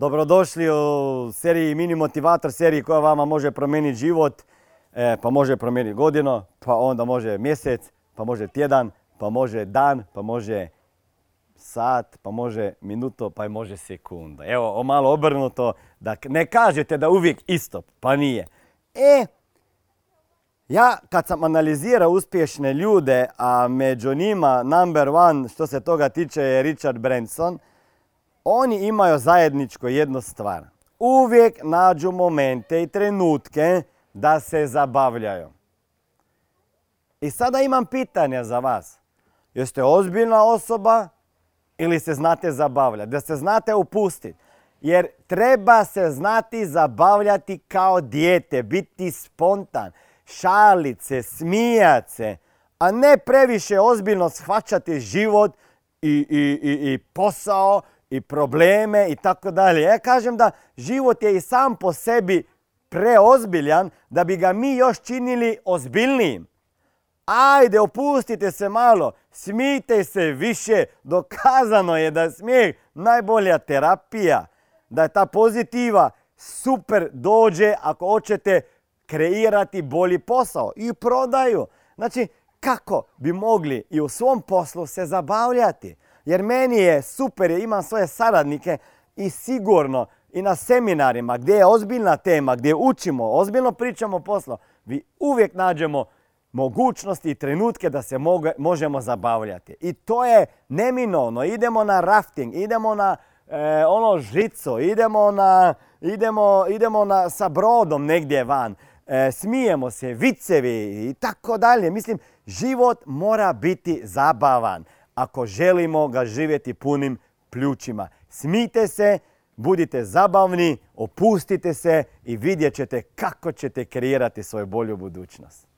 Dobrodošli u seriji Mini Motivator, seriji koja vama može promijeniti život, e, pa može promijeniti godinu, pa onda može mjesec, pa može tjedan, pa može dan, pa može sat, pa može minuto, pa može sekunda. Evo, malo obrnuto, da ne kažete da uvijek isto, pa nije. E, ja kad sam analizirao uspješne ljude, a među njima number one što se toga tiče je Richard Branson, oni imaju zajedničko jednu stvar. Uvijek nađu momente i trenutke da se zabavljaju. I sada imam pitanje za vas. Jeste ozbiljna osoba ili se znate zabavljati? Da se znate upustiti? Jer treba se znati zabavljati kao dijete, biti spontan, šalit se, smijat se, a ne previše ozbiljno shvaćati život i, i, i posao i probleme i tako dalje. Ja kažem da život je i sam po sebi preozbiljan da bi ga mi još činili ozbiljnijim. Ajde, opustite se malo, smijte se više. Dokazano je da je smijeh najbolja terapija. Da je ta pozitiva super dođe ako hoćete kreirati bolji posao i prodaju. Znači, kako bi mogli i u svom poslu se zabavljati? Jer meni je super, imam svoje saradnike i sigurno i na seminarima gdje je ozbiljna tema, gdje učimo, ozbiljno pričamo o poslu, vi uvijek nađemo mogućnosti i trenutke da se možemo zabavljati. I to je neminovno. Idemo na rafting, idemo na e, ono žico, idemo, na, idemo, idemo na, sa brodom negdje van. E, smijemo se, vicevi i tako dalje. Mislim, život mora biti zabavan ako želimo ga živjeti punim pljučima. Smijte se, budite zabavni, opustite se i vidjet ćete kako ćete kreirati svoju bolju budućnost.